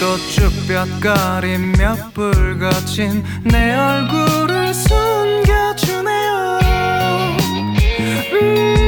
또 쭈뼛가리 몇불 거친 내 얼굴을 숨겨주네요. 음.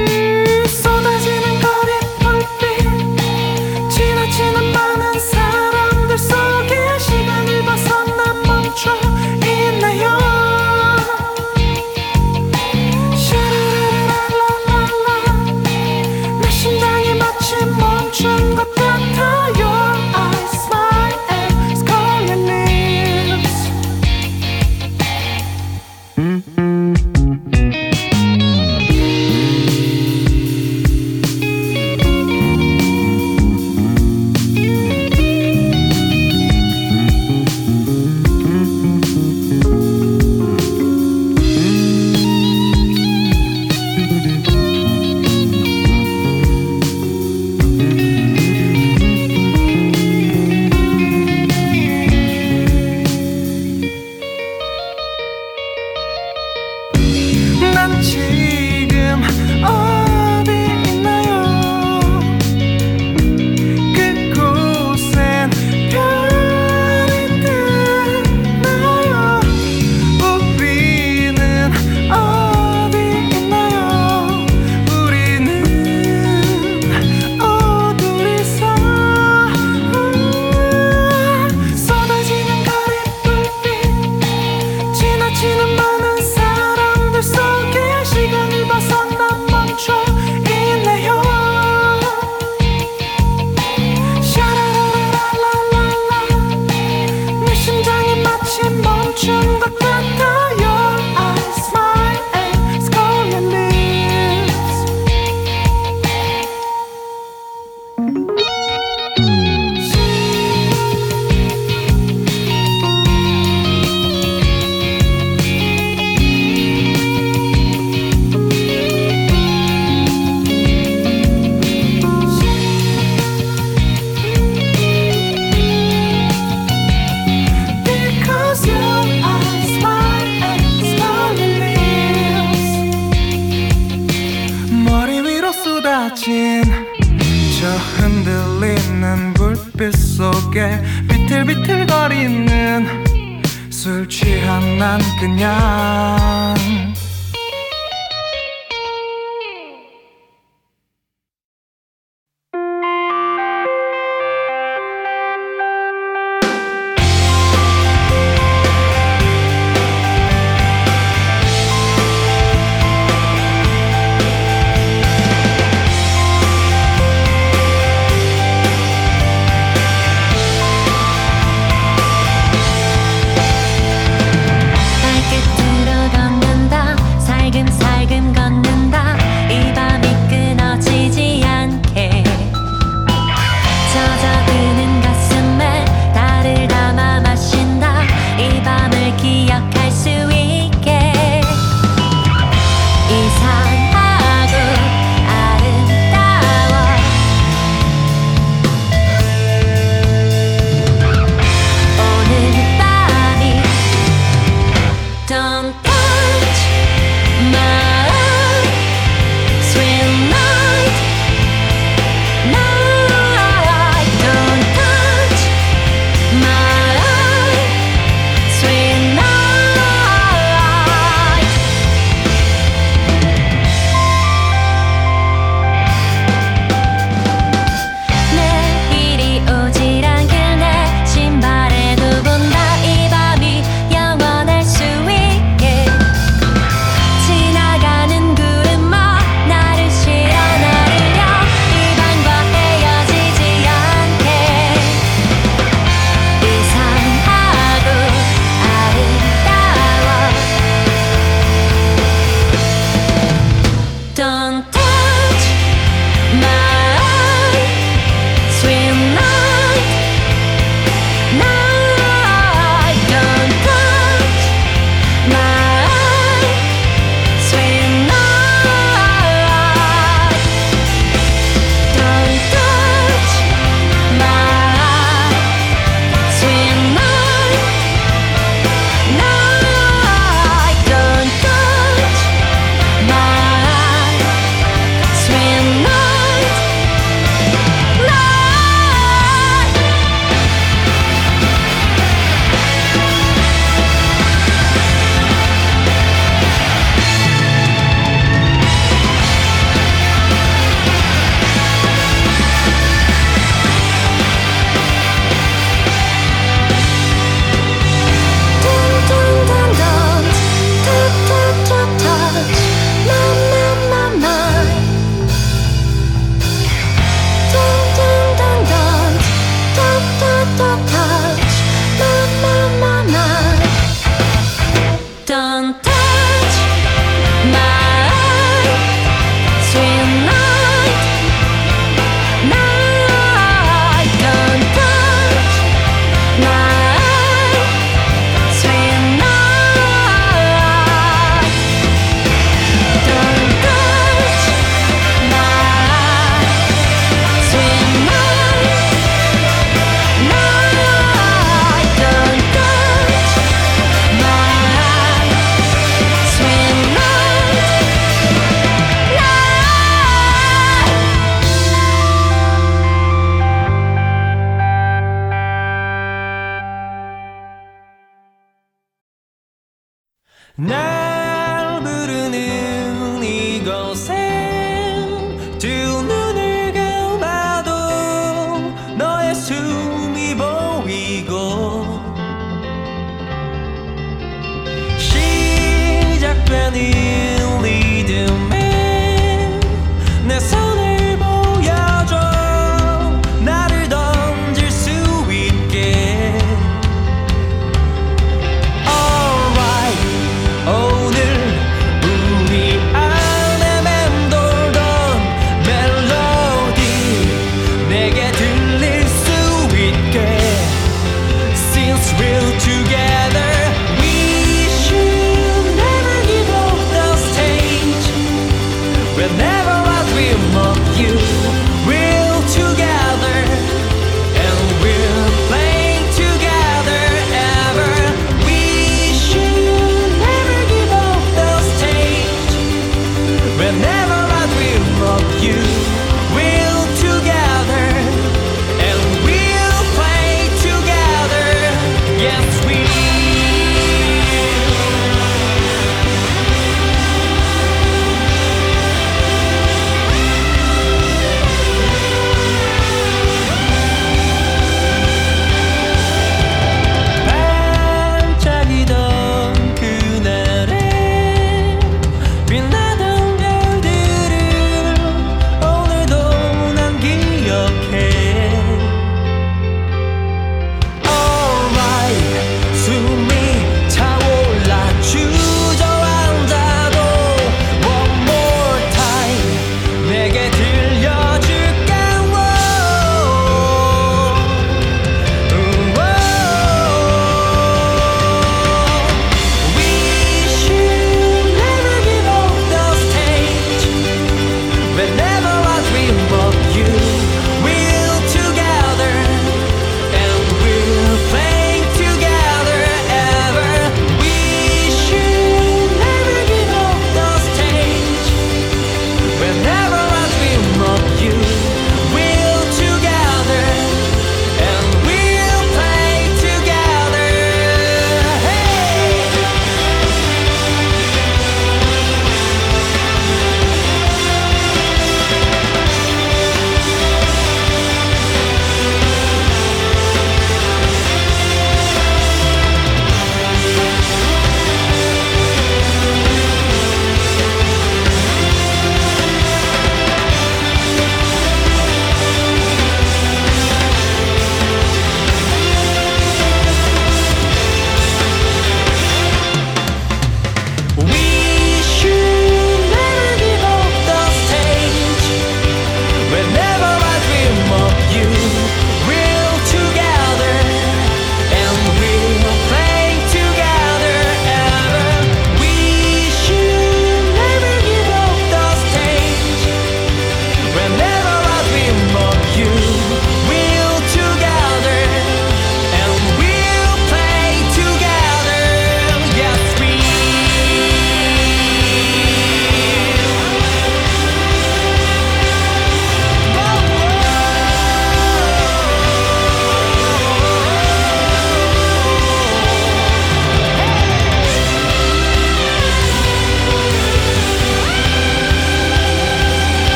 취한 난 그냥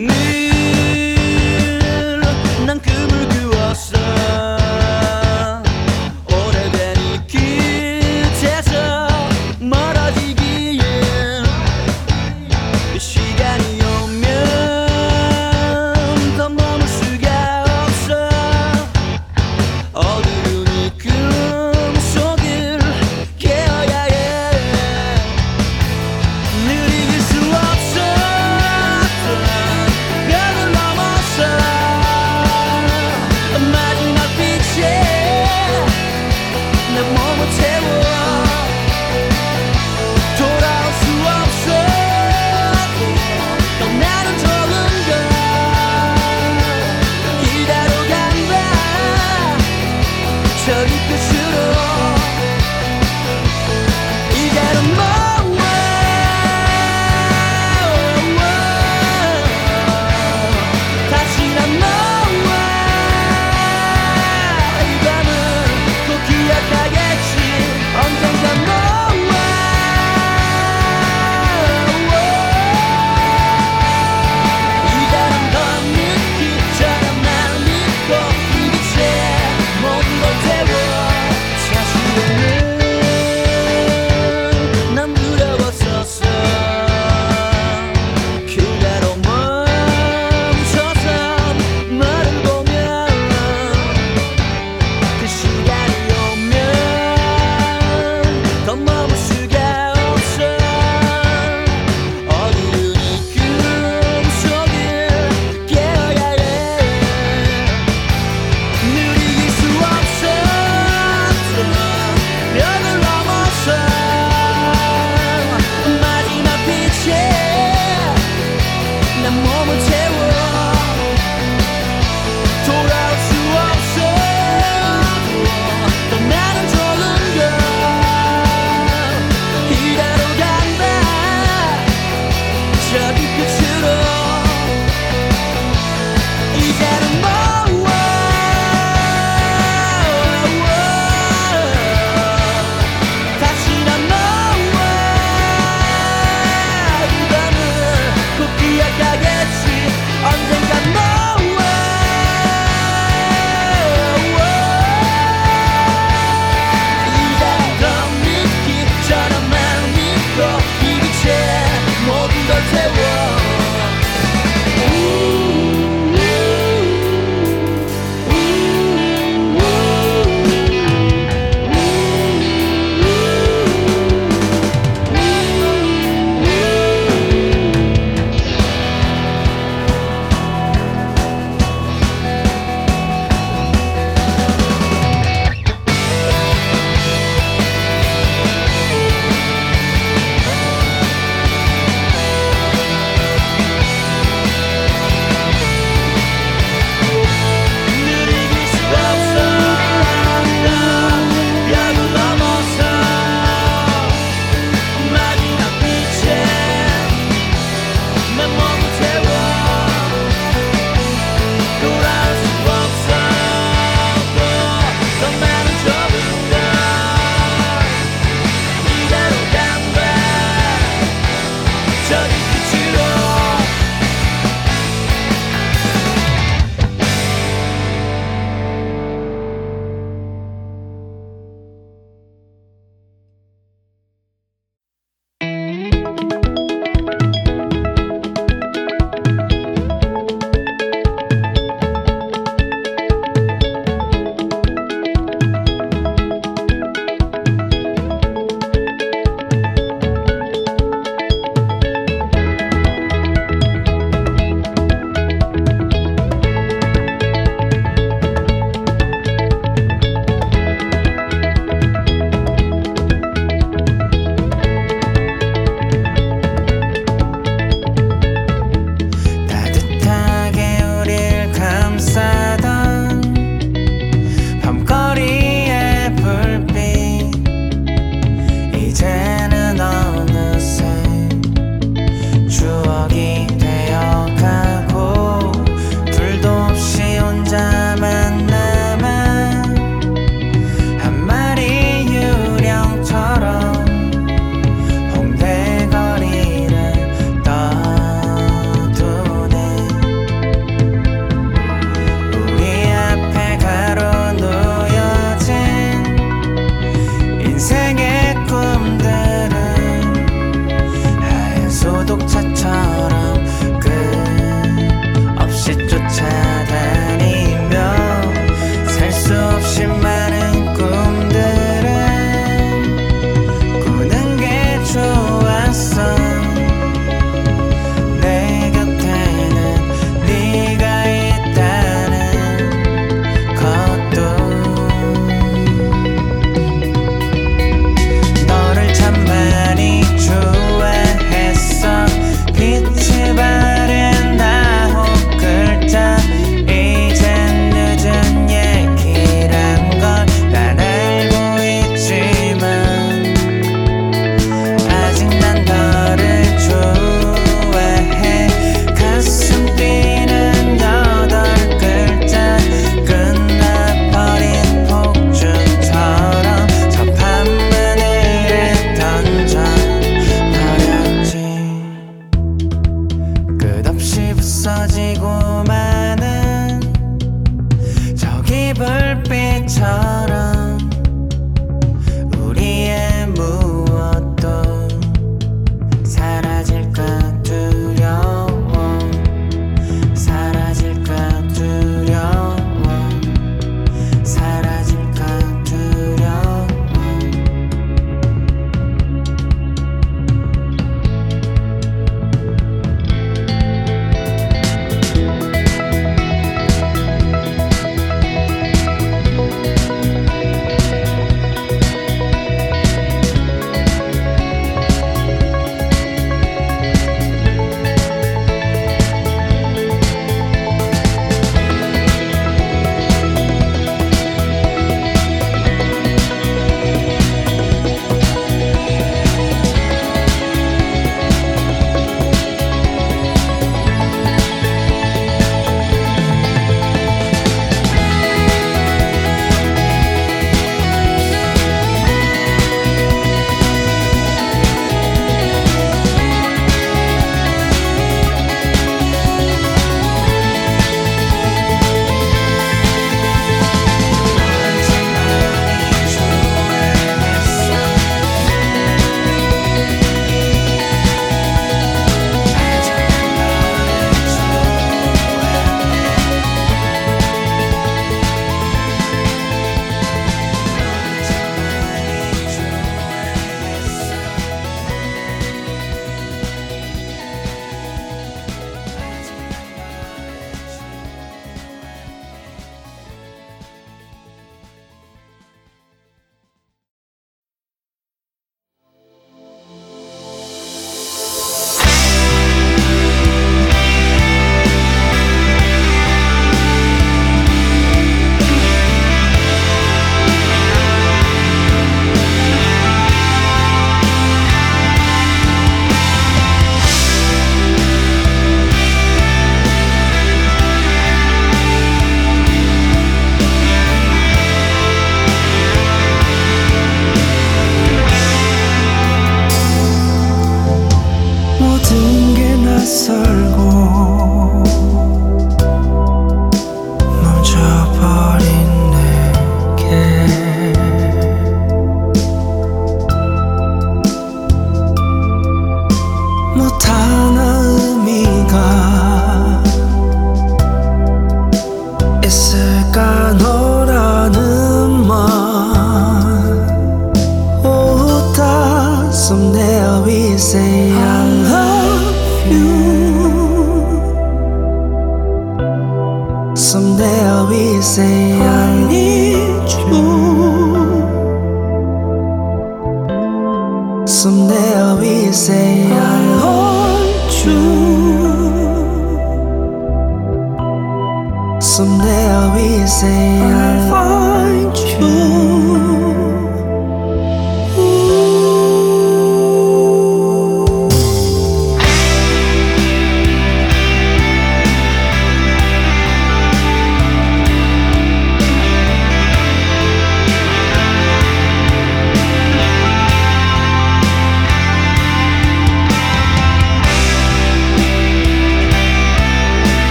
need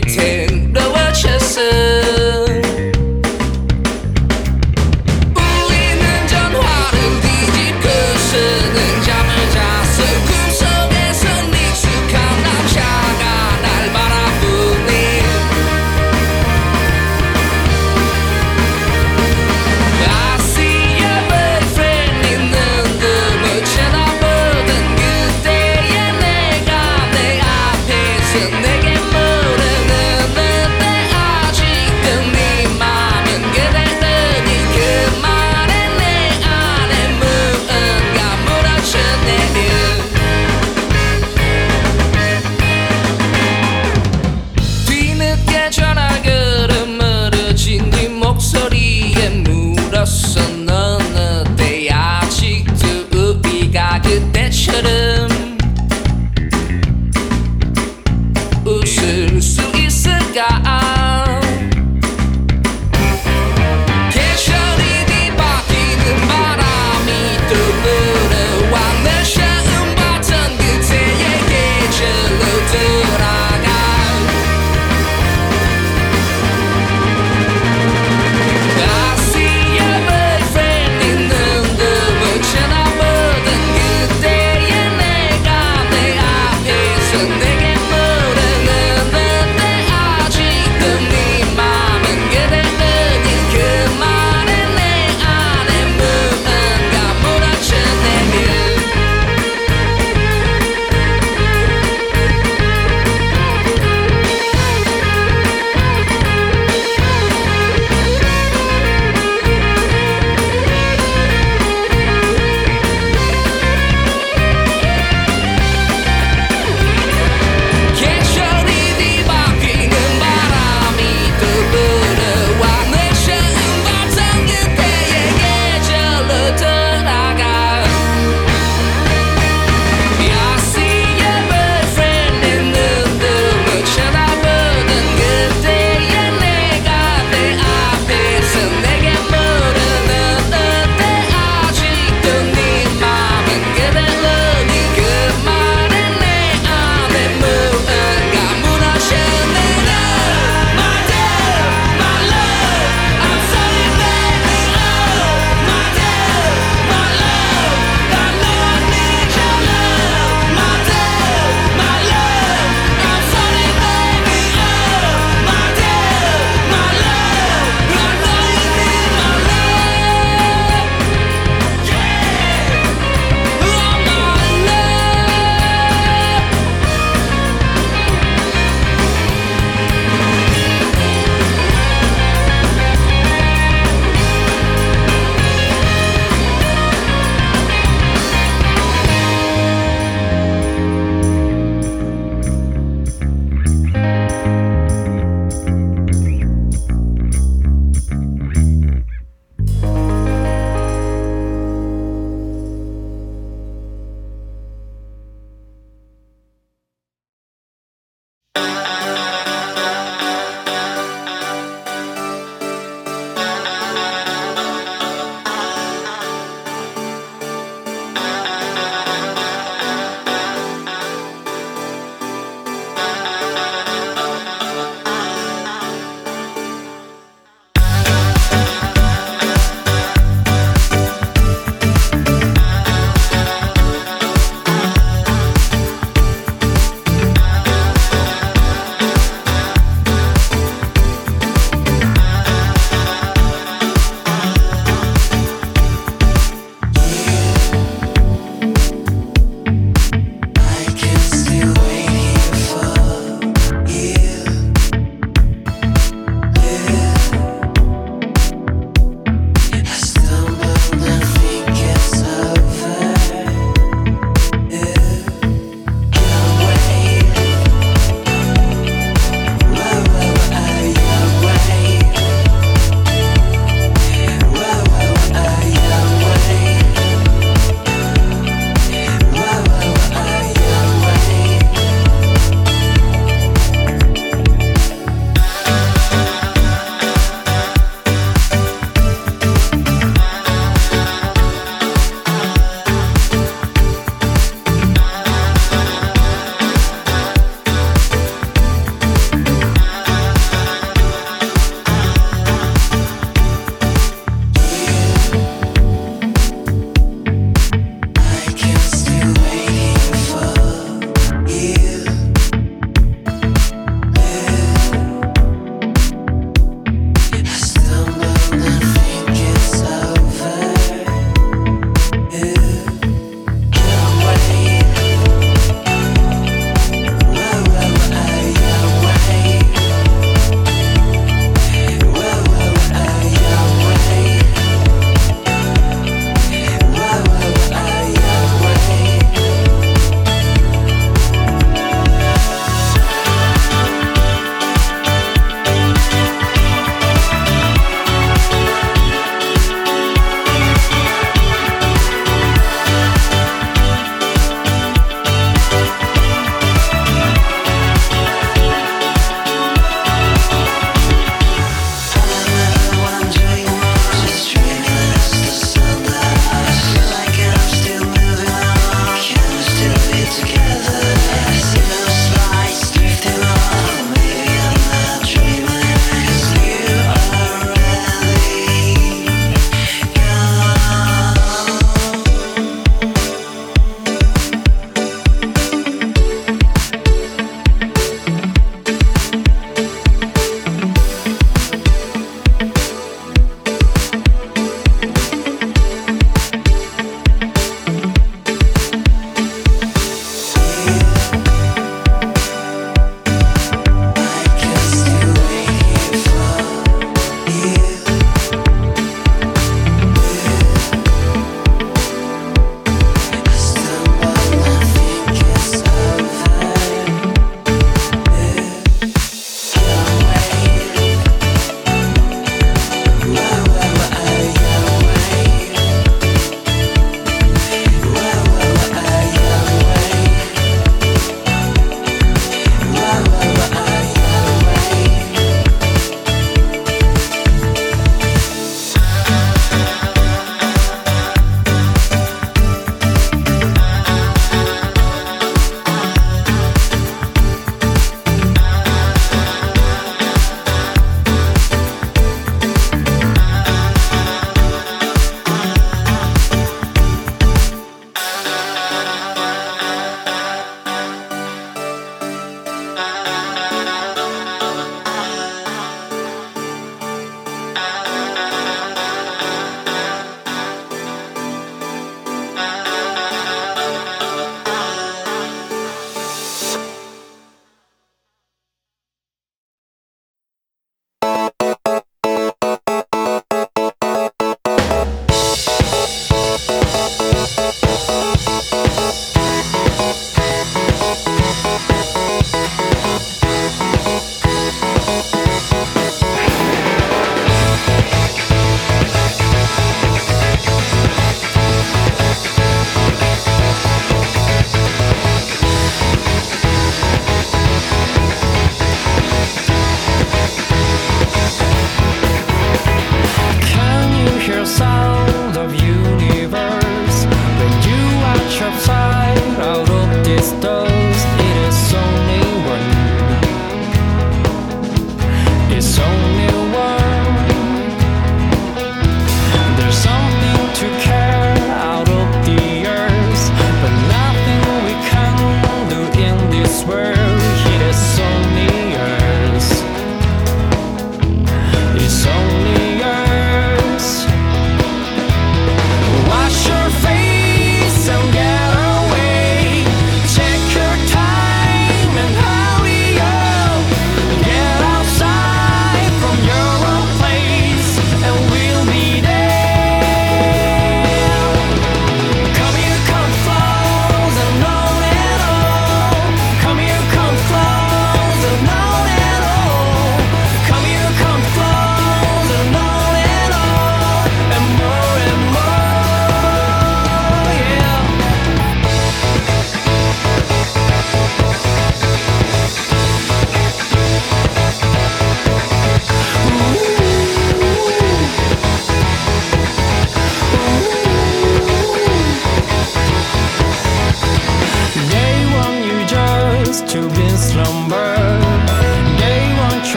pretend. Though I just said.